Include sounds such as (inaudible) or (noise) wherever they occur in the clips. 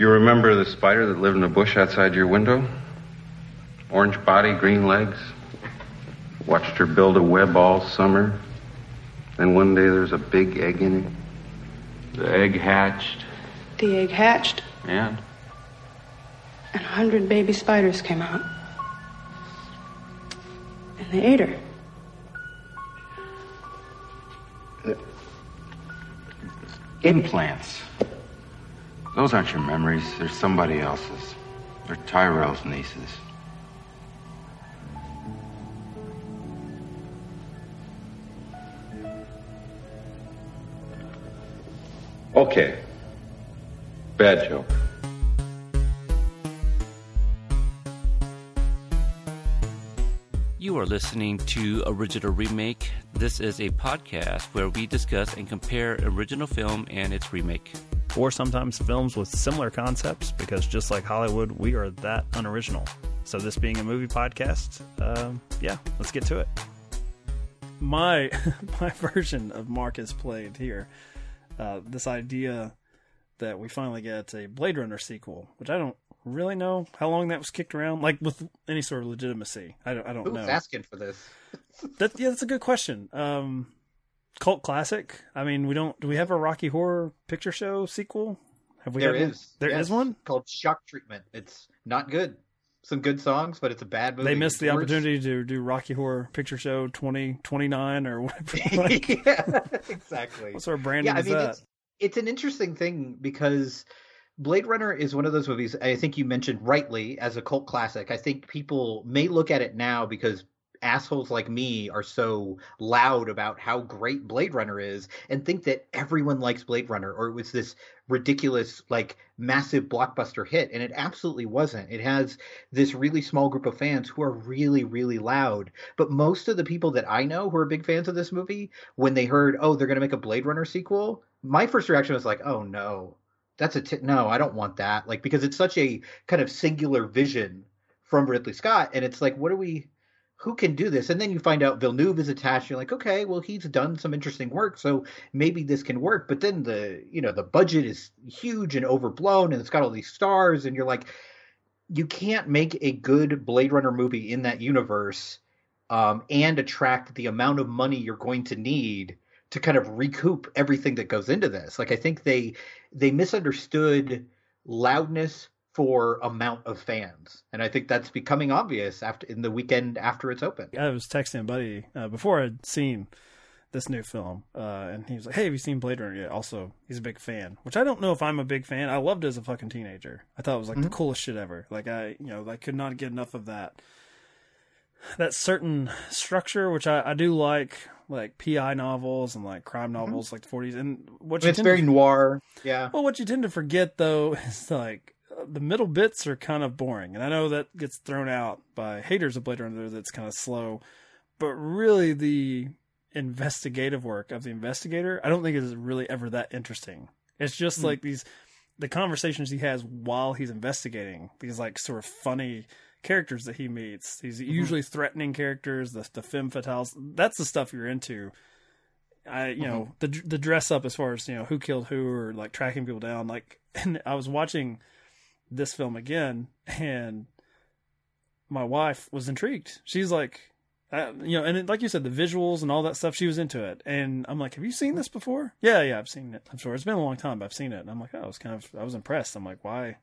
You remember the spider that lived in a bush outside your window? Orange body, green legs. Watched her build a web all summer. Then one day there's a big egg in it. The egg hatched. The egg hatched, And? and a hundred baby spiders came out. And they ate her. Implants. Those aren't your memories. They're somebody else's. They're Tyrell's nieces. Okay. Bad joke. You are listening to Original Remake. This is a podcast where we discuss and compare original film and its remake. Or sometimes films with similar concepts because just like Hollywood, we are that unoriginal. So, this being a movie podcast, um, yeah, let's get to it. My (laughs) my version of Marcus played here, uh, this idea that we finally get a Blade Runner sequel, which I don't really know how long that was kicked around, like with any sort of legitimacy. I don't, I don't Who's know. asking for this? That yeah, that's a good question. Um, cult classic. I mean, we don't. Do we have a Rocky Horror Picture Show sequel? Have we? There is. There is yes, one. called Shock Treatment. It's not good. Some good songs, but it's a bad movie. They missed the opportunity to do Rocky Horror Picture Show twenty twenty nine or whatever. (laughs) like, yeah, (laughs) exactly. what sort of branding yeah, I is mean, it's it's an interesting thing because Blade Runner is one of those movies. I think you mentioned rightly as a cult classic. I think people may look at it now because assholes like me are so loud about how great Blade Runner is and think that everyone likes Blade Runner or it was this ridiculous like massive blockbuster hit and it absolutely wasn't. It has this really small group of fans who are really really loud. But most of the people that I know who are big fans of this movie when they heard oh they're going to make a Blade Runner sequel, my first reaction was like oh no. That's a t- no, I don't want that. Like because it's such a kind of singular vision from Ridley Scott and it's like what are we who can do this? And then you find out Villeneuve is attached. You're like, okay, well, he's done some interesting work, so maybe this can work. But then the, you know, the budget is huge and overblown, and it's got all these stars, and you're like, you can't make a good Blade Runner movie in that universe um, and attract the amount of money you're going to need to kind of recoup everything that goes into this. Like, I think they they misunderstood loudness for amount of fans, and I think that's becoming obvious after in the weekend after it's open. I was texting a buddy uh, before I'd seen this new film, uh, and he was like, "Hey, have you seen Blade Runner yet?" Also, he's a big fan, which I don't know if I'm a big fan. I loved it as a fucking teenager. I thought it was like the coolest shit ever. Like I, you know, I could not get enough of that. That certain structure, which I, I do like, like PI novels and like crime novels, like the 40s, and what you It's very to, noir. Yeah. well, what you tend to forget though (laughs) is like the middle bits are kind of boring, and I know that gets thrown out by haters of Blade Runner that's kind of slow, but really the investigative work of the investigator, I don't think is really ever that interesting. It's just hmm. like these the conversations he has while he's investigating, these like sort of funny characters that he meets, these mm-hmm. usually threatening characters, the the femme fatales. That's the stuff you're into. I you know mm-hmm. the the dress up as far as you know who killed who or like tracking people down. Like, (laughs) and I was watching this film again, and my wife was intrigued. She's like, uh, you know, and it, like you said, the visuals and all that stuff. She was into it, and I'm like, "Have you seen this before?" Yeah, yeah, I've seen it. I'm sure it's been a long time, but I've seen it, and I'm like, "Oh, I was kind of, I was impressed." I'm like, "Why?"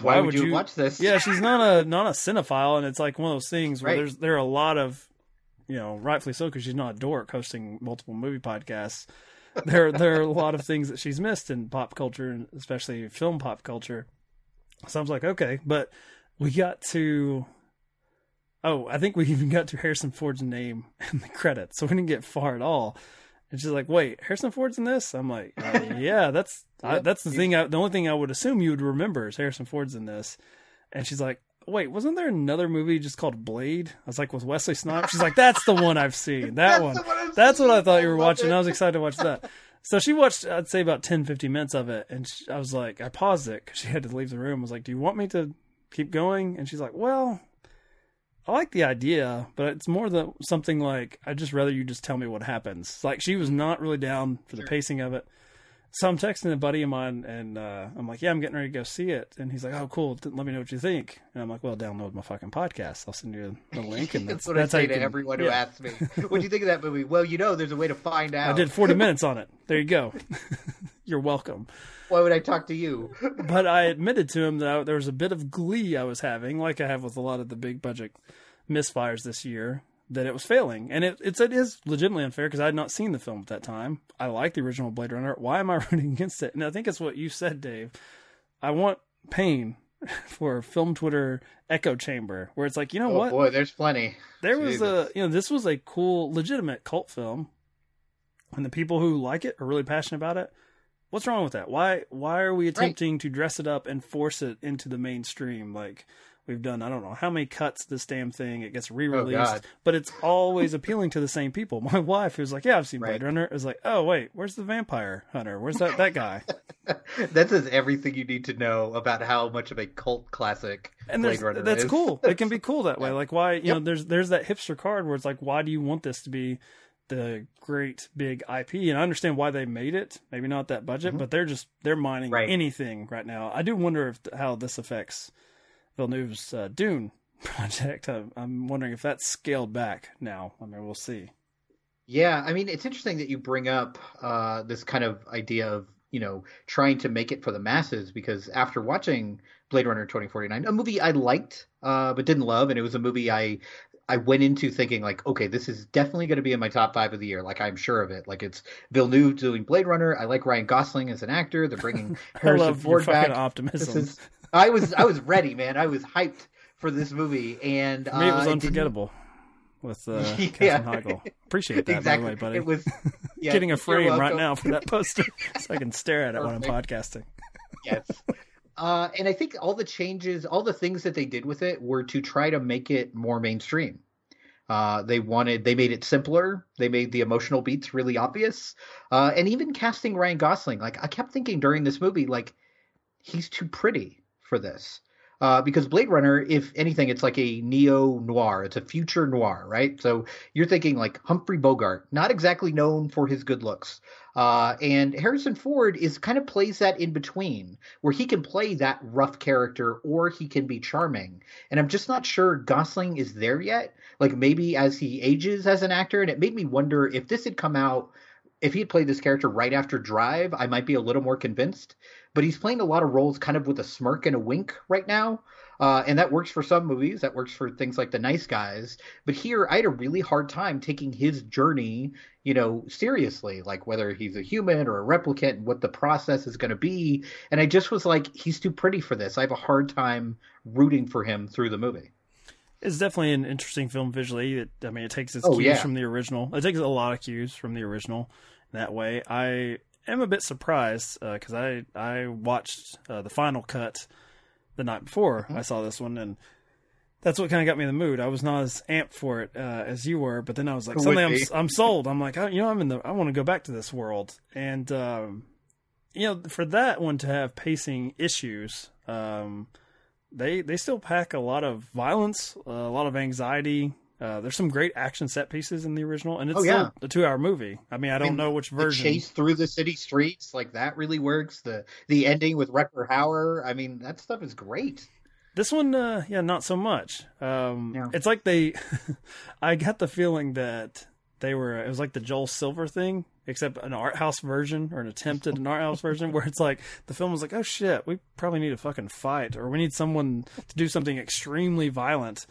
Why, would you, watch this? Yeah, she's not a (laughs) not a cinephile, and it's like one of those things where Right. there's there are a lot of, you know, rightfully so because she's not a dork hosting multiple movie podcasts. There there are a lot of things that she's missed in pop culture, and especially film pop culture. So I was like, okay, but we got to. Oh, I think we (laughs) even got to Harrison Ford's name in the credits, so we didn't get far at all. And she's like, "Wait, Harrison Ford's in this?" I'm like, uh, (laughs) "Yeah, that's I, that's the thing. I, the only thing I would assume you would remember is Harrison Ford's in this." And she's like, "Wait, wasn't there another movie just called Blade?" I was like, "With Wesley Snipes?" She's like, "That's the one I've seen. That (laughs) That's one. the one I've That's what I thought you were watching. it." I was excited to watch that." So she watched, I'd say about 10, 15 minutes of it, and she, I was like, I paused it because she had to leave the room. I was like, "Do you want me to keep going?" And she's like, "Well." I like the idea, but it's more the something like I'd just rather you just tell me what happens. Like she was not really down for the pacing of it, So I'm texting a buddy of mine, and uh, I'm like, "Yeah, I'm getting ready to go see it." And he's like, "Oh, cool. Let me know what you think." And I'm like, "Well, download my fucking podcast. I'll send you the (laughs) link." And that's, that's what that's I say to can- everyone who asks me, (laughs) "What do you think of that movie?" Well, you know, there's a way to find out. I did 40 (laughs) minutes on it. There you go. You're welcome. Why would I talk to you? But I admitted to him that I, there was a bit of glee I was having, like I have with a lot of the big budget misfires this year, that it was failing. And it, it's, it is legitimately unfair because I had not seen the film at that time. I like the original Blade Runner. Why am I (laughs) rooting against it? And I think it's what you said, Dave. I want pain (laughs) for film Twitter echo chamber where it's like, you know oh what? boy, there's plenty. there was a you know this was a cool legitimate cult film and the people who like it are really passionate about it what's wrong with that why why are we attempting to dress it up and force it into the mainstream like we've done i don't know how many cuts this damn thing it gets re-released Oh, but it's always appealing to the same people (laughs) my wife who's like yeah i've seen blade Right. runner is like oh wait where's the vampire hunter where's that that guy (laughs) that says everything you need to know about how much of a cult classic and Blade Runner that's is. cool. It can be (laughs) cool that way. Like why you know there's there's that hipster card where it's like why do you want this to be the great big IP? And I understand why they made it. Maybe not that budget, but they're just they're mining Mm-hmm. Right. anything right now. I do wonder if how this affects Villeneuve's uh, Dune (laughs) project. I'm, I'm wondering if that's scaled back now. I mean, we'll see. Yeah, I mean, it's interesting that you bring up uh, this kind of idea of you know trying to make it for the masses because after watching Blade Runner 2049, a movie I liked uh, but didn't love, and it was a movie I I went into thinking like, okay, this is definitely going to be in my top five of the year. Like I'm sure of it. Like it's Villeneuve doing Blade Runner. I like Ryan Gosling as an actor. They're bringing (laughs) I Harrison love Ford back. optimism. This is I was I was ready, man. I was hyped for this movie, and me, it was uh, unforgettable with uh, (laughs) Yeah. Katherine Heigl. Appreciate that, exactly. by the way, buddy. It was (laughs) yeah, Getting a frame right now for that poster (laughs) so I can stare at it when I'm podcasting. yes. Uh, and I think all the changes, all the things that they did with it were to try to make it more mainstream. Uh, they wanted, they made it simpler. They made the emotional beats really obvious. Uh, and even casting Ryan Gosling, like I kept thinking during this movie, like he's too pretty for this. Uh, because Blade Runner, if anything, it's like a neo noir. It's a future noir, right? So you're thinking like Humphrey Bogart, not exactly known for his good looks. Uh, and Harrison Ford is kind of plays that in between, where he can play that rough character or he can be charming. And I'm just not sure Gosling is there yet. Like maybe as he ages as an actor, and it made me wonder if this had come out, if he had played this character right after Drive, I might be a little more convinced. But he's playing a lot of roles kind of with a smirk and a wink right now. Uh, and that works for some movies. That works for things like The Nice Guys. But here, I had a really hard time taking his journey, you know, seriously, like whether he's a human or a replicant and what the process is going to be. And I just was like, he's too pretty for this. I have a hard time rooting for him through the movie. It's definitely an interesting film visually. It, I mean, it takes its Oh, cues yeah. from the original. It takes a lot of cues from the original that way. I am a bit surprised because I I watched uh, the final cut the night before Mm-hmm. I saw this one, and that's what kind of got me in the mood. I was not as amped for it uh, as you were, but then I was like, suddenly I'm. I'm sold. I'm like, oh, you know, I'm in the. I want to go back to this world, and um, you know, for that one to have pacing issues. Um, they they still pack a lot of violence, a lot of anxiety. Uh, there's some great action set pieces in the original, and it's Oh, yeah. a two hour movie. I mean, I don't know which version. chase through the city streets, like that really works. The the ending with Rutger Hauer, I mean, that stuff is great. This one, uh, yeah, not so much. Um, Yeah. It's like they, (laughs) I got the feeling that they were. It was like the Joel Silver thing, except an art house version or an attempt at an art house version, where it's like the film was like, oh shit, we probably need a fucking fight, or we need someone to do something extremely violent.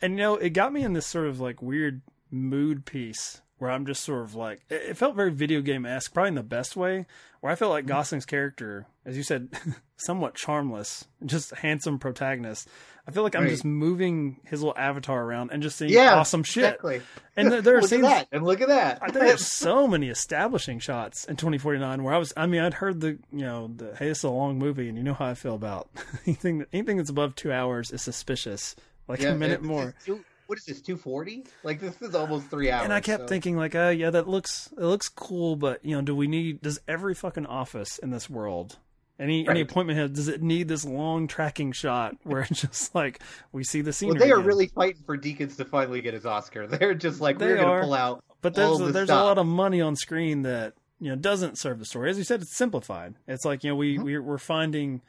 And you know, it got me in this sort of like weird mood piece where I'm just sort of like, it it felt very video game esque, probably in the best way. Where I felt like mm. Gosling's character, as you said, (laughs) somewhat charmless, just handsome protagonist. I feel like I'm just moving his little avatar around and just seeing Yeah, awesome shit. Exactly. And there, there are look scenes. at that, and look at that. I- There are (laughs) so many establishing shots in 2049 where I was. I mean, I'd heard the you know the hey, this is a long movie, and you know how I feel about (laughs) anything. that- Anything that's above two hours is suspicious. Like Yeah, a minute it- more. it's two- what is this? Two forty? Like this is almost three hours. And I kept so- thinking, like, oh yeah, that looks it looks cool, but you know, do we need? Does every fucking office in this world, any any appointment head, does it need this long tracking shot (laughs) where it's just like we see the scene? Well, they are again? really fighting for Deakins to finally get his Oscar. (laughs) They're just like They we're gonna pull out. But there's this there's stuff. a lot of money on screen that you know doesn't serve the story. As you said, it's simplified. It's like you know we mm-hmm. we're, we're finding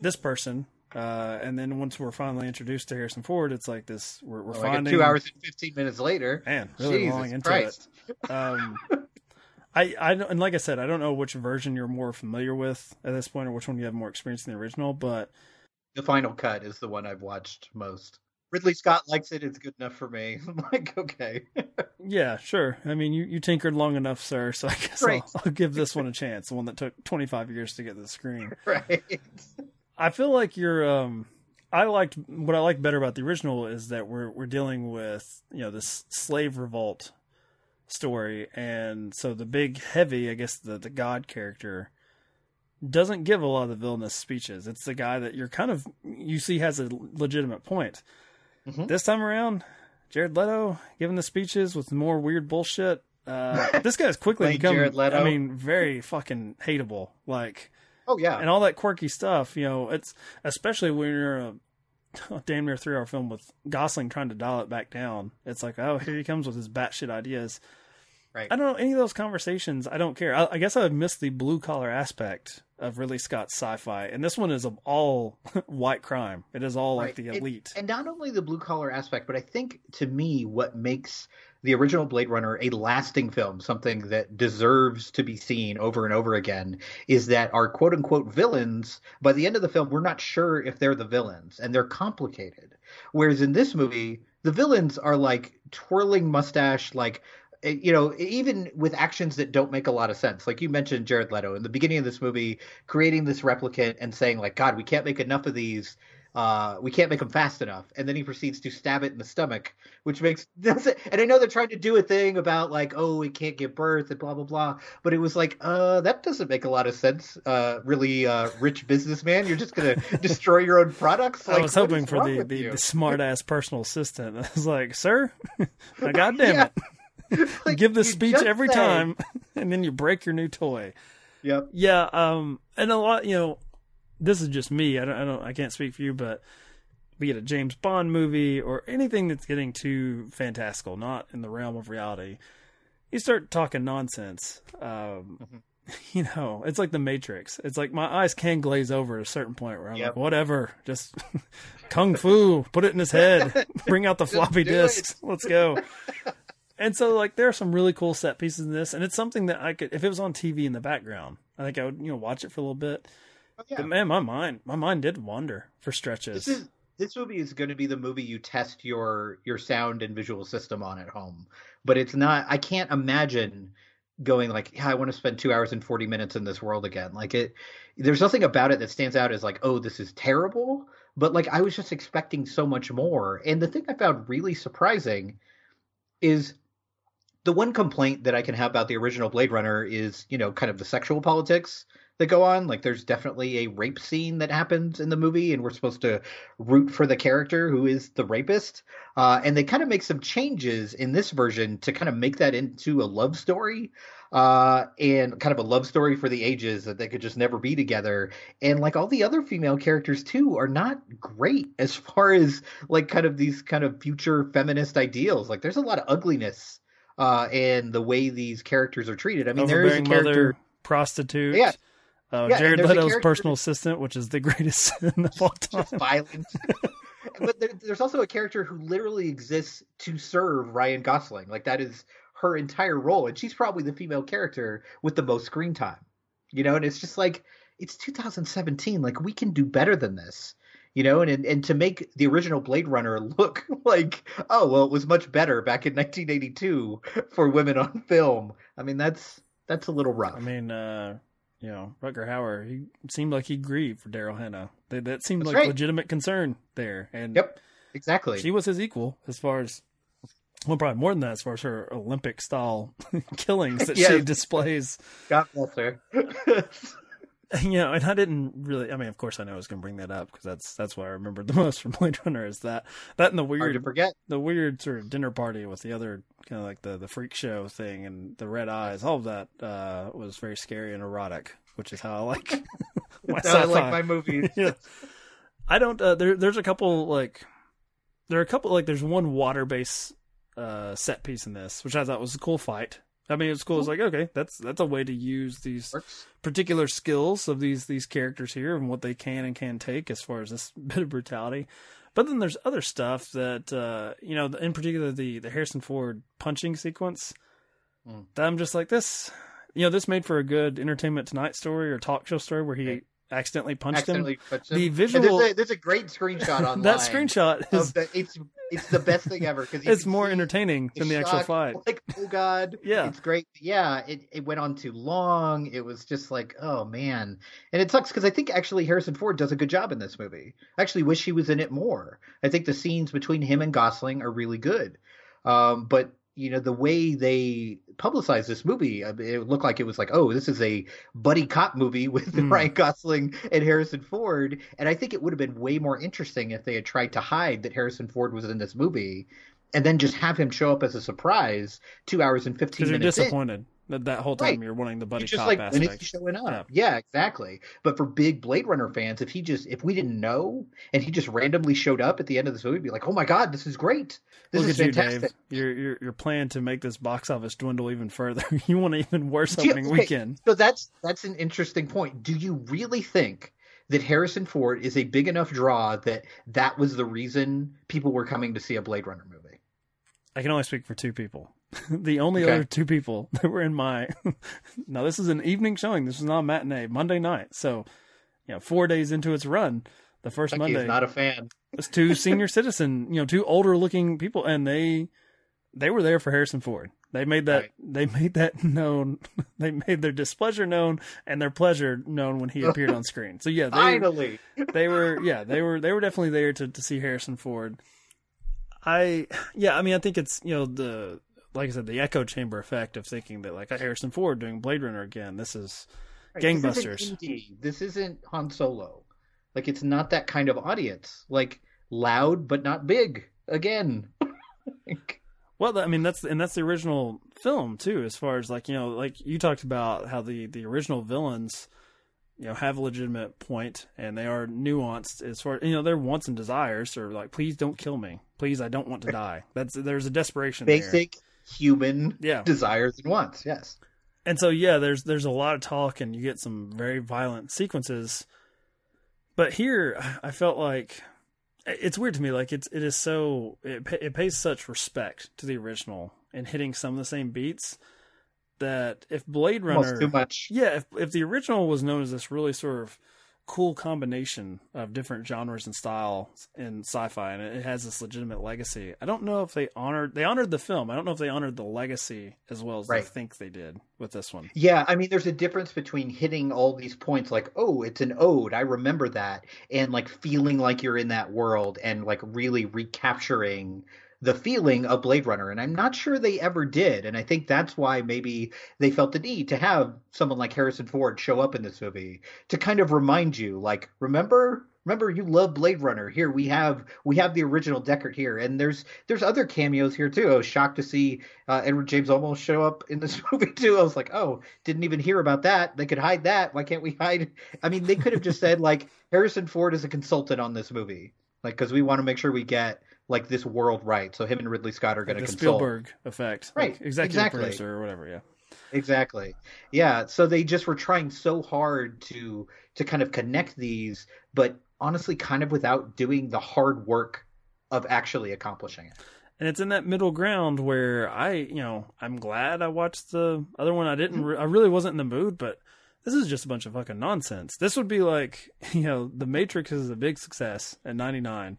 this person, uh, and then once we're finally introduced to Harrison Ford, it's like this. We're, we're Oh, like finding two hours and fifteen minutes later. Man, really Jesus long into Christ. it. (laughs) Um, I, I and like I said, I don't know which version you're more familiar with at this point, or which one you have more experience in the original. But The final cut is the one I've watched most. Ridley Scott likes it. It's good enough for me. (laughs) I'm like, okay, (laughs) yeah, sure. I mean, you, you tinkered long enough, sir. So I guess I'll, I'll give this one a chance. The one that took 25 years to get to the screen. right. I feel like you're. Um, I liked what I like better about the original is that we're we're dealing with you know this slave revolt story, and so the big heavy, I guess the the God character doesn't give a lot of the villainous speeches. It's the guy that you're kind of you see has a legitimate point. Mhm. This time around, Jared Leto giving the speeches with more weird bullshit. Uh, (laughs) this guy's quickly Playing become, Jared Leto. I mean, very fucking hateable. Like, Oh yeah. and all that quirky stuff. You know, it's especially when you're uh, a (laughs) damn near three hour film with Gosling trying to dial it back down. It's like, oh, here he comes with his batshit ideas. Right. I don't know any of those conversations. I don't care. I, I guess I've missed the blue collar aspect of Ridley Scott's sci-fi, and this one is of all (laughs) white crime. It is all like Right. the And- elite. And, not only the blue collar aspect, but I think to me, what makes the original Blade Runner a lasting film, something that deserves to be seen over and over again, is that our quote unquote villains, by the end of the film, we're not sure if they're the villains and they're complicated. Whereas in this movie, the villains are like twirling mustache, like eh, you know, even with actions that don't make a lot of sense. Like you mentioned Jared Leto in the beginning of this movie, creating this replicant and saying like, God, we can't make enough of these. Uh, we can't make them fast enough. And then he proceeds to stab it in the stomach, which makes (laughs) doesn't. And I know they're trying to do a thing about like, oh, it can't give birth and blah blah blah. But it was like, uh, that doesn't make a lot of sense. Uh, really, uh, rich businessman, you're just gonna (laughs) destroy your own products. I Like, was what hoping for the, the, the smart ass personal assistant. (laughs) I was like, sir, now, God damn it. Like, Give this speech every said- time, and then you break your new toy. Yep. Yeah, um, and a lot, you know, this is just me. I don't, I don't, I can't speak for you, but be it a James Bond movie or anything that's getting too fantastical, not in the realm of reality, you start talking nonsense. Um, Mm-hmm. (laughs) You know, it's like the Matrix. It's like my eyes can glaze over at a certain point where I'm Yep. like, whatever, just (laughs) kung fu, put it in his head, (laughs) bring out the floppy do it. disks, let's go. And so, like, there are some really cool set pieces in this, and it's something that I could, if it was on TV in the background, I think I would, you know, watch it for a little bit. Oh, Yeah. But man, my mind, my mind did wander for stretches. This is this movie is going to be the movie you test your your sound and visual system on at home. But it's not. I can't imagine going like, yeah, I want to spend two hours and forty minutes in this world again. Like it, there's nothing about it that stands out as like, oh, this is terrible. But like, I was just expecting so much more. And the thing I found really surprising is the one complaint that I can have about the original Blade Runner is, you know, kind of the sexual politics that go on. Like, there's definitely a rape scene that happens in the movie, and we're supposed to root for the character who is the rapist. Uh, and they kind of make some changes in this version to kind of make that into a love story, uh, and kind of a love story for the ages that they could just never be together. And like all the other female characters too are not great as (laughs) far as like kind of these kind of future feminist ideals. Like, there's a lot of ugliness uh, and the way these characters are treated. I mean, there is a character. mother, prostitute. Yeah. Uh, Yeah, Jared Leto's personal assistant, which is the (laughs) greatest (laughs) sin of all time. just violent. (laughs) but there, there's also a character who literally exists to serve Ryan Gosling. Like that is her entire role, and she's probably the female character with the most screen time. You know, and it's just like it's 2017. Like we can do better than this. You know, and, and and to make the original Blade Runner look like oh well, it was much better back in 1982 for women on film. I mean, that's that's a little rough. I mean, uh, you know, Rutger Hauer, he seemed like he grieved for Daryl Hannah. That, that seemed That's like right. legitimate concern there. And yep, exactly. she was his equal as far as, well, probably more than that, as far as her Olympic style (laughs) killings that (laughs) she displays. God bless her. (laughs) (laughs) You know, and I didn't really. I mean, of course, I know I was going to bring that up because that's that's what I remembered the (laughs) most from Blade Runner is that that and the Hard to weird forget. the weird sort of dinner party with the other kind of like the the freak show thing and the red eyes. All of that uh, was very scary and erotic, which is how I like (laughs) my I like my movies. yeah. I don't. Uh, there, there's a couple like there are a couple like there's one water based uh, set piece in this, which I thought was a cool fight. I mean, it's cool. It's like okay, that's that's a way to use these Works. particular skills of these these characters here and what they can and can take as far as this (laughs) bit of brutality. But then there's other stuff that uh, you know, in particular the the Harrison Ford punching sequence. Mm. That I'm just like this. You know, this made for a good Entertainment Tonight story or talk show story where he. Accidentally punched Accidentally him. punched The visual- There's a, there's a great screenshot (laughs) online. that screenshot of is the, it's it's the best thing ever because it's more entertaining than the actual fight. Like, oh god, (laughs) Yeah. it's great. Yeah, it it went on too long. It was just like, oh man, and it sucks because I think actually Harrison Ford does a good job in this movie. I actually wish he was in it more. I think the scenes between him and Gosling are really good, um, but you know the way they publicized this movie, uh, it looked like it was like, oh, this is a buddy cop movie (laughs) with Mm. Ryan Gosling and Harrison Ford, and I think it would have been way more interesting if they had tried to hide that Harrison Ford was in this movie, and then just have him show up as a surprise two hours and fifteen Because you're minutes. in. That that whole time Right. you're wanting the buddy You're just cop like, when is aspect. showing up? Yeah. Yeah. exactly. But for big Blade Runner fans, if he just if we didn't know and he just randomly showed up at the end of this movie, we'd be like, oh my god, this is great. This Look is at you, fantastic. Dave. Your your your plan to make this box office dwindle even further. (laughs) you want an even worse opening okay, weekend. So that's that's an interesting point. Do you really think that Harrison Ford is a big enough draw that that was the reason people were coming to see a Blade Runner movie? I can only speak for two people. (laughs) the only Okay. other two people (laughs) that were in my (laughs) now this is an evening showing. This is not a matinee, Monday night. So, you know, four days into its run, the first Becky Monday is not a fan. it's two senior citizen, you know, two older looking people, and they they were there for Harrison Ford. They made that Right. they made that known. They made their displeasure known and their pleasure known when he appeared on screen. So yeah, they Finally. they were yeah they were they were definitely there to, to see Harrison Ford. I yeah I mean I think it's you know the like I said the echo chamber effect of thinking that like Harrison Ford doing Blade Runner again. This is Right, Gangbusters. This isn't, Indy. This isn't Han Solo. Like it's not that kind of audience. Like loud but not big. Again. (laughs) Like, Well, I mean that's and that's the original film too. As far as like you know, like you talked about how the the original villains, you know, have a legitimate point and they are nuanced as far you know their wants and desires are like, please don't kill me, please I don't want to (laughs) die. That's there's a desperation there. basic human Yeah. desires and wants. Yes. and so yeah, there's there's a lot of talk and you get some very violent sequences. But here, I felt like it's weird to me. Like it's it is so it it pays such respect to the original and hitting some of the same beats that if Blade Almost Runner, too much. yeah, if if the original was known as this really sort of cool combination of different genres and styles in sci-fi, and it has this legitimate legacy. I don't know if they honored they honored the film. I don't know if they honored the legacy as well as Right. I think they did with this one. Yeah, I mean, there's a difference between hitting all these points, like, oh, it's an ode, I remember that, and like feeling like you're in that world and like really recapturing the feeling of Blade Runner. And I'm not sure they ever did. And I think that's why maybe they felt the need to have someone like Harrison Ford show up in this movie to kind of remind you, like, remember. Remember, you love Blade Runner. Here we have we have the original Deckard here, and there's there's other cameos here too. I was shocked to see uh, Edward James Olmos show up in this (laughs) movie too. I was like, oh, didn't even hear about that. They could hide that. Why can't we hide? I mean, they could have just said like Harrison Ford is a consultant on this movie, like because we want to make sure we get like this world right. So him and Ridley Scott are going Like to the consult. Spielberg effect, Right, Like executive exactly. producer or whatever. Yeah, Exactly. Yeah. So they just were trying so hard to to kind of connect these, but honestly, kind of without doing the hard work of actually accomplishing it. and it's in that middle ground where I, you know, I'm glad I watched the other one. I didn't, mm-hmm. re- I really wasn't in the mood, but this is just a bunch of fucking nonsense. This would be like, (laughs) you know, The Matrix is a big success at 99.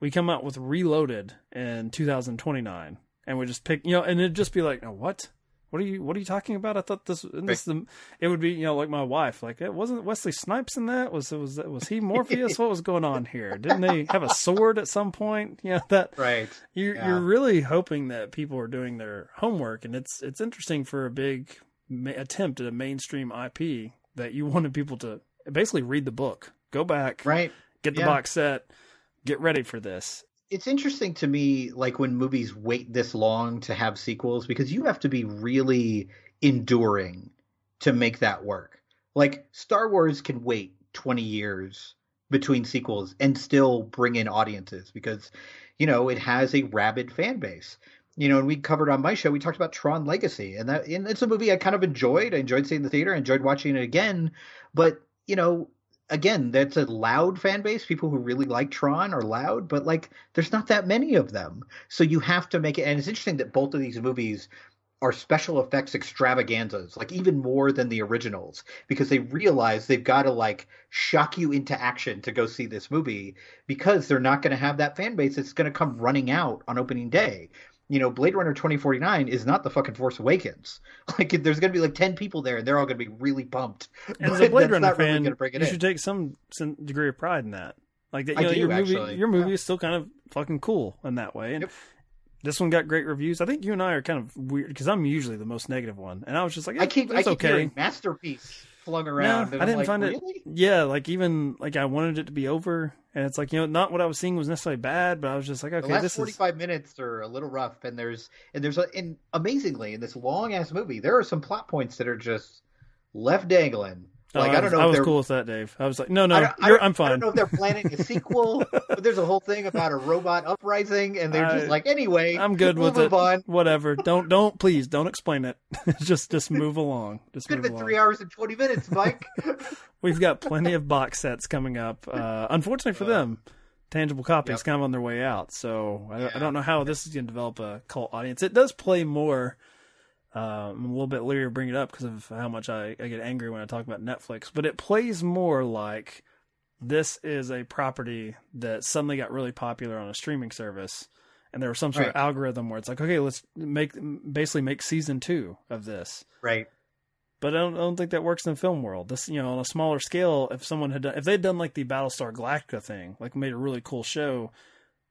We come out with Reloaded in 2029, and we just pick, you know, and it'd just be like, oh, what? What are you? What are you talking about? I thought this. this the. It would be, you know, like my wife. Like, it wasn't Wesley Snipes in that. Was it was was he Morpheus? (laughs) what was going on here? Didn't they have a sword at some point? (laughs) You know that Right. you're Yeah. you're really hoping that people are doing their homework, and it's it's interesting for a big ma- attempt at a mainstream IP that you (laughs) wanted people to basically read the book, go back, Right. get the Yeah. box set, get ready for this. it's interesting to me like when movies wait this long to have sequels because you have to be really enduring to make that work like star wars can wait 20 years between sequels and still bring in audiences because you know it has a rabid fan base you know, and we covered on my show, we talked about Tron Legacy, and that and it's a movie I kind of enjoyed. I enjoyed seeing the theater, I enjoyed watching it again, but you know, again, that's a loud fan base. People who really like Tron are loud, but like there's not that many of them. So you have to make it and it's interesting that both of these movies are special effects extravaganzas, like even more than the originals, because they realize they've got to like shock you into action to go see this movie because they're not going to have that fan base that's going to come running out on opening day you know, Blade Runner 2049 is not the fucking Force Awakens. (laughs) Like, there's going to be like 10 people there and they're all going to be really pumped. And as a (laughs) Blade Runner fan, really you in. should take some, some degree of pride in that. Like, that, you know, do, your movie, actually. your movie yeah. is still kind of fucking cool in that way. And yep. this one got great reviews. I think you and I are kind of weird because I'm usually the most negative one. And I was just like, I keep, I keep okay. masterpiece flung around. No, I didn't like, find really? it. Yeah, like even like I wanted it to be over, and it's like you know not what I was seeing was necessarily bad, but I was just like, okay, the last this forty five minutes are a little rough, and there's and there's a, and amazingly in this long ass movie there are some plot points that are just left dangling like oh, I, don't know. I was cool with that, Dave. I was like, no, no, I I am fine. I don't know if they're planning a sequel, (laughs) but there's a whole thing about a robot uprising, and they're I, just like, anyway, I'm good we'll with it. On. Whatever. Don't, don't, please, don't explain it. (laughs) just, just move along. Just could have been along. three hours and twenty minutes, Mike. (laughs) We've got plenty of box sets coming up. Uh, unfortunately for uh, them, tangible copies yep. kind of on their way out. So yeah. I don't know how this is going to develop a cult audience. It does play more uh, I'm a little bit leery to bring it up because of how much I, I get angry when I talk about Netflix, but it plays more like this is a property that suddenly got really popular on a streaming service, and there was some sort right. of algorithm where it's like, okay, let's make basically make season two of this, right? But I don't, I don't think that works in the film world. This, you know, on a smaller scale, if someone had done, if they'd done like the Battlestar Galactica thing, like made a really cool show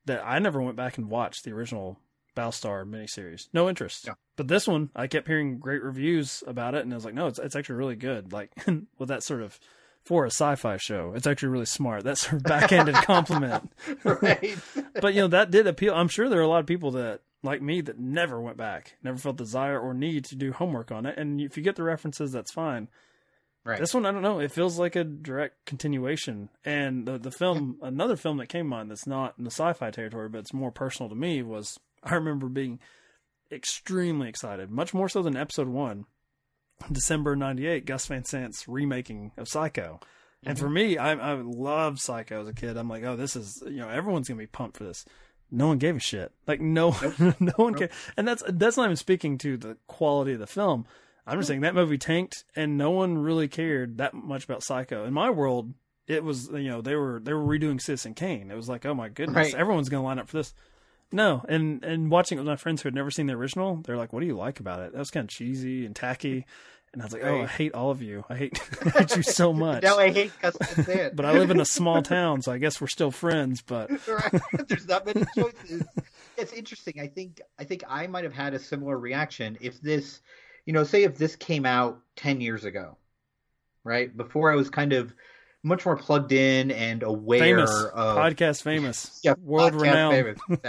that I never went back and watched the original Battlestar miniseries. No interest. Yeah. But this one, I kept hearing great reviews about it, and I was like, no, it's it's actually really good. Like (laughs) with that sort of for a sci-fi show, it's actually really smart. That sort of backhanded (laughs) compliment. right. (laughs) but you know that did appeal. I'm sure there are a lot of people that like me that never went back, never felt desire or need to do homework on it. And if you get the references, that's fine. Right. This one, I don't know. It feels like a direct continuation. And the the film, another film that came on that's not in the sci-fi territory, but it's more personal to me was I remember being extremely excited, much more so than episode one. December '98, Gus Van Sant's remaking of Psycho, and mm-hmm. for me, I, I loved Psycho as a kid. I'm like, oh, this is you know everyone's gonna be pumped for this. No one gave a shit. Like no, (laughs) nope. no one nope. cared. And that's that's not even speaking to the quality of the film. I'm just saying that movie tanked, and no one really cared that much about Psycho. In my world, it was you know they were they were redoing Citizen Kane. It was like, oh my goodness, right. everyone's gonna line up for this. No, and and watching it with my friends who had never seen the original, they're like, "What do you like about it?" That was kind of cheesy and tacky. And I was like, "Oh, I hate all of you. I hate, (laughs) I hate you so (laughs) much." no, I hate Custom But I live in a small town, so I guess we're still friends. But (laughs) right. there's not many choices. It's interesting. I think I think I might have had a similar reaction if this, you know, say if this came out ten years ago, right before I was kind of much more plugged in and aware famous. of podcast famous, (laughs) yeah, world renowned. (laughs)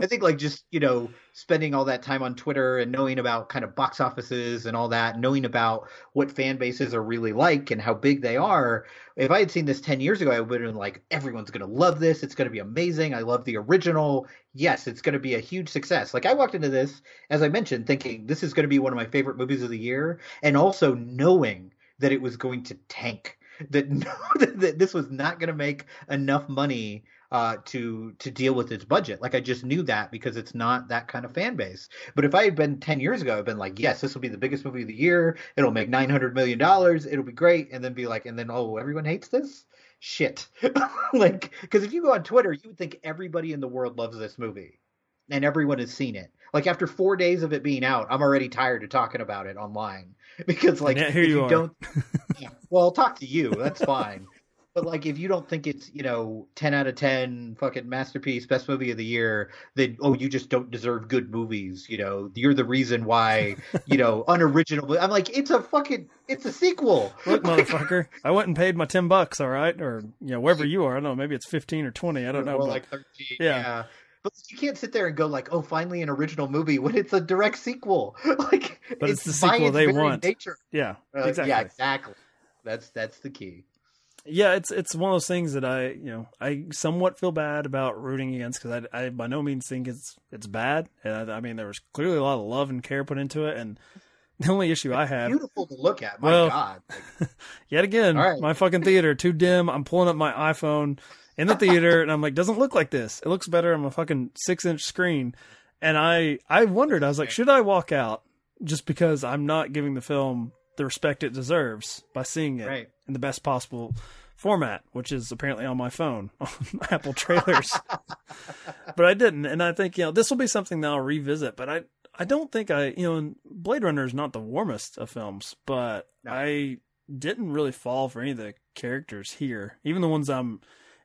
I think like just you know spending all that time on Twitter and knowing about kind of box offices and all that, knowing about what fan bases are really like and how big they are. If I had seen this ten years ago, I would have been like, everyone's gonna love this. It's gonna be amazing. I love the original. Yes, it's gonna be a huge success. Like I walked into this, as I mentioned, thinking this is gonna be one of my favorite movies of the year, and also knowing that it was going to tank that (laughs) no, that this was not going to make enough money uh, to to deal with its budget. Like I just knew that because it's not that kind of fan base. But if I had been ten years ago, I've been like, yes, this will be the biggest movie of the year. It'll make nine hundred million dollars. It'll be great. And then be like, and then oh, everyone hates this. Shit. (laughs) like, because if you go on Twitter, you would think everybody in the world loves this movie, and everyone has seen it. Like after four days of it being out, I'm already tired of talking about it online. (laughs) Because like here you, you don't (laughs) yeah, well I'll talk to you that's fine. But like if you don't think it's you know 10 out of 10 fucking masterpiece best movie of the year then oh you just don't deserve good movies you know? You're the reason why you know (laughs) unoriginal i'm like it's a fucking it's a sequel. Look motherfucker i went and paid my 10 bucks all right? Or you know wherever you are i don't know maybe it's 15 or 20 i don't know but, like 13 yeah. yeah. But you can't sit there and go like, "Oh, finally an original movie" when it's a direct sequel. (laughs) like, but it's, it's the sequel they want. Nature. Yeah, uh, exactly. Yeah, exactly. That's that's the key. yeah, it's it's one of those things that I you know I somewhat feel bad about rooting against because I, I by no means think it's it's bad, and I, I mean there was clearly a lot of love and care put into it, and (laughs) the only issue I have, Beautiful to look at. My Well, God. Like, (laughs) yet again, right. my fucking theater too dim. I'm pulling up my iPhone in the theater, and I'm like, doesn't look like this. It looks better on a fucking six inch screen, and I I wondered, I was like, should I walk out just because I'm not giving the film the respect it deserves by seeing it Right. in the best possible format, which is apparently on my phone (laughs) on Apple trailers. but I didn't, and I think you know this will be something that I'll revisit. But I I don't think I you know and Blade Runner is not the warmest of films, but No. I didn't really fall for any of the characters here, even the ones I'm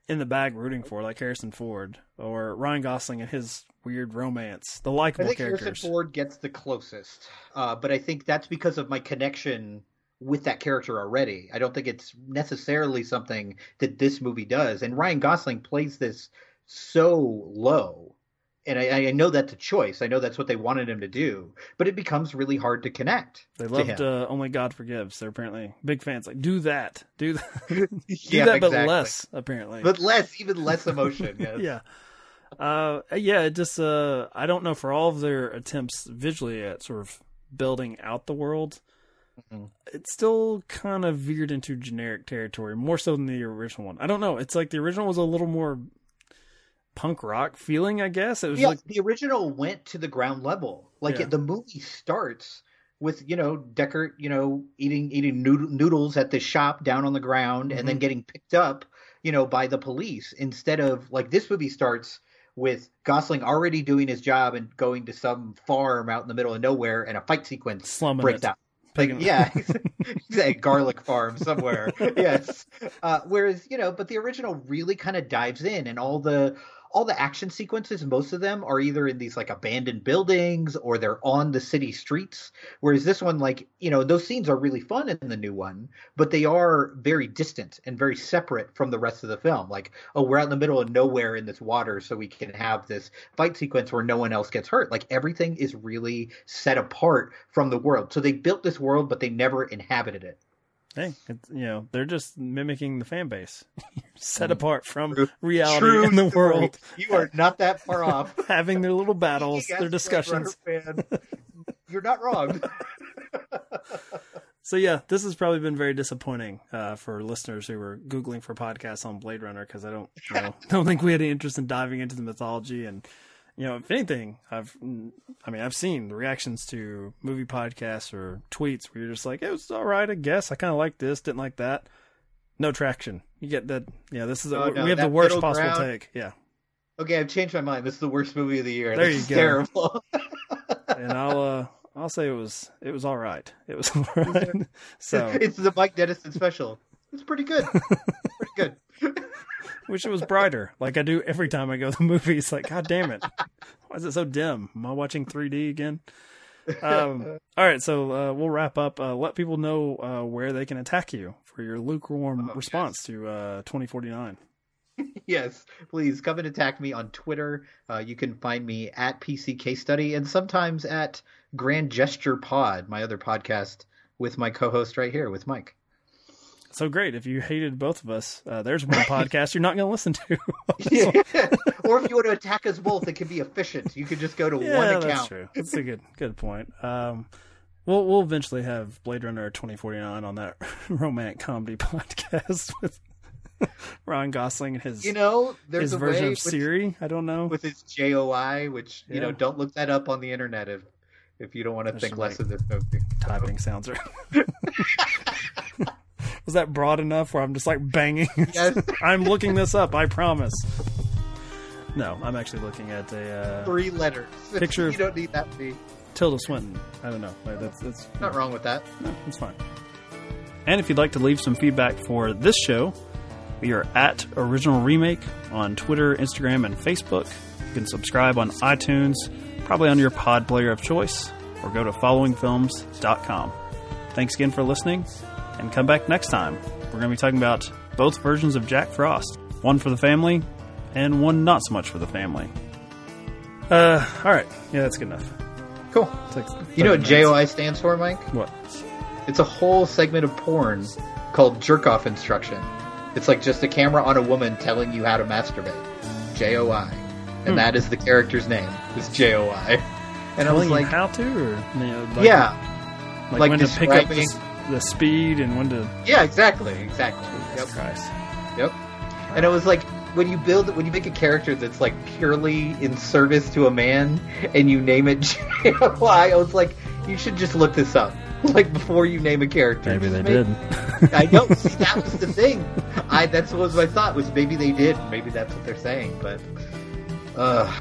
in the bag rooting for, like Harrison Ford or Ryan Gosling and his weird romance, the I likable think characters. Harrison Ford gets the closest, uh, but I think that's because of my connection with that character already. I don't think it's necessarily something that this movie does. And Ryan Gosling plays this so low, and I, I know that's a choice. I know that's what they wanted him to do, but it becomes really hard to connect. They loved uh, Only God Forgives. They're apparently big fans. Like, do that, do that, (laughs) do Yeah, that, but less. Apparently, but less, even less emotion. (laughs) Yes. yeah. Uh, yeah, it just uh, I don't know for all of their attempts visually at sort of building out the world, Mhm. it still kind of veered into generic territory more so than the original one. I don't know. It's like the original was a little more punk rock feeling, I guess. It was yeah, like the original went to the ground level. Like Yeah. the movie starts with you know Deckard, you know, eating eating noodles at the shop down on the ground, and Mm-hmm. then getting picked up, you know, by the police. Instead of like this movie starts with Gosling already doing his job and going to some farm out in the middle of nowhere, and a fight sequence slumming breaks it. out. Like, yeah, (laughs) he's at garlic farm somewhere. (laughs) yes. Uh, whereas, you know, but the original really kind of dives in, and all the all the action sequences, most of them are either in these like abandoned buildings or they're on the city streets. Whereas this one, like, you know, those scenes are really fun in the new one, but they are very distant and very separate from the rest of the film. Like, oh, we're out in the middle of nowhere in this water, so we can have this fight sequence where no one else gets hurt. Like everything is really set apart from the world. So they built this world, but they never inhabited it. Hey, it's, you know, they're just mimicking the fan base, (laughs) set apart from True- reality True in the story. world, You are not that far (laughs) off. having their little battles, their discussions. Fan. (laughs) You're not wrong. So yeah, this has probably been very disappointing uh, for listeners who were googling for podcasts on Blade Runner because I don't, you know, don't think we had any interest in diving into the mythology and, you know, if anything, I've, I mean, I've seen the reactions to movie podcasts or tweets where you're just like, it was all right, I guess. I kind of like this, didn't like that. No traction. You get that? Yeah, this is a, Oh, no, we have the worst possible ground. take. Yeah, Okay, I've changed my mind. This is the worst movie of the year. There this you go. terrible. and I'll, uh, I'll say it was, it was all right. It was (laughs) all right. so it's the Mike Dennison special. It's pretty good. (laughs) pretty good. Wish it was brighter, like I do every time I go to the movies. Like, god damn it, why is it so dim? Am I watching 3D again? Um, all right, so uh, we'll wrap up. Uh, let people know uh, where they can attack you for your lukewarm Oh, response to uh, 2049. (laughs) yes, please come and attack me on Twitter. Uh, you can find me at PC Case Study and sometimes at Grand Gesture Pod, my other podcast with my co-host right here with Mike. So great! If you hated both of us, uh, there's one podcast you're not going to listen to. (laughs) (laughs) or if you want to attack us both, it can be efficient. You could just go to yeah, one account. that's true. (laughs) That's a good good point. Um, we'll we'll eventually have Blade Runner 2049 on that romantic comedy podcast with Ryan Gosling and his You know, there's his a version of with, Siri. I don't know. with his JOI, which you know, don't look that up on the internet if if you don't want to There's think less like, of this movie. typing sounds are. Was that broad enough where I'm just like banging? Yes. (laughs) I'm looking this up. I promise. No, I'm actually looking at a uh, Three letters. (laughs) Picture you don't need that to be. Tilda Swinton. I don't know. Like, That's that's Not wrong with that. No, it's fine. And if you'd like to leave some feedback for this show, we are at Original Remake on Twitter, Instagram, and Facebook. You can subscribe on iTunes, probably on your pod player of choice, or go to followingfilms.com. Thanks again for listening, and come back next time. We're going to be talking about both versions of Jack Frost one for the family, and one not so much for the family. Uh, all right. Yeah, that's good enough. Cool. Like You know what JOI stands for, Mike? What? It's a whole segment of porn called jerk off instruction. It's like just a camera on a woman telling you how to masturbate. J O I, and Hmm. that is the character's name. Is J O I. And I Telling was you like, how to, or you know, like, yeah, like, like when to pick up the, describing- s- the speed and when to. yeah, exactly, exactly. Yep. Jesus Christ. Yep. And it was like when you build when you make a character that's like purely in service to a man and you name it (laughs) J-O-I, I was like, you should just look this up. (laughs) Like before you name a character. Maybe they make- did. (laughs) I know. See, that was the thing. I that's what was my thought was maybe they did. Maybe that's what they're saying. But uh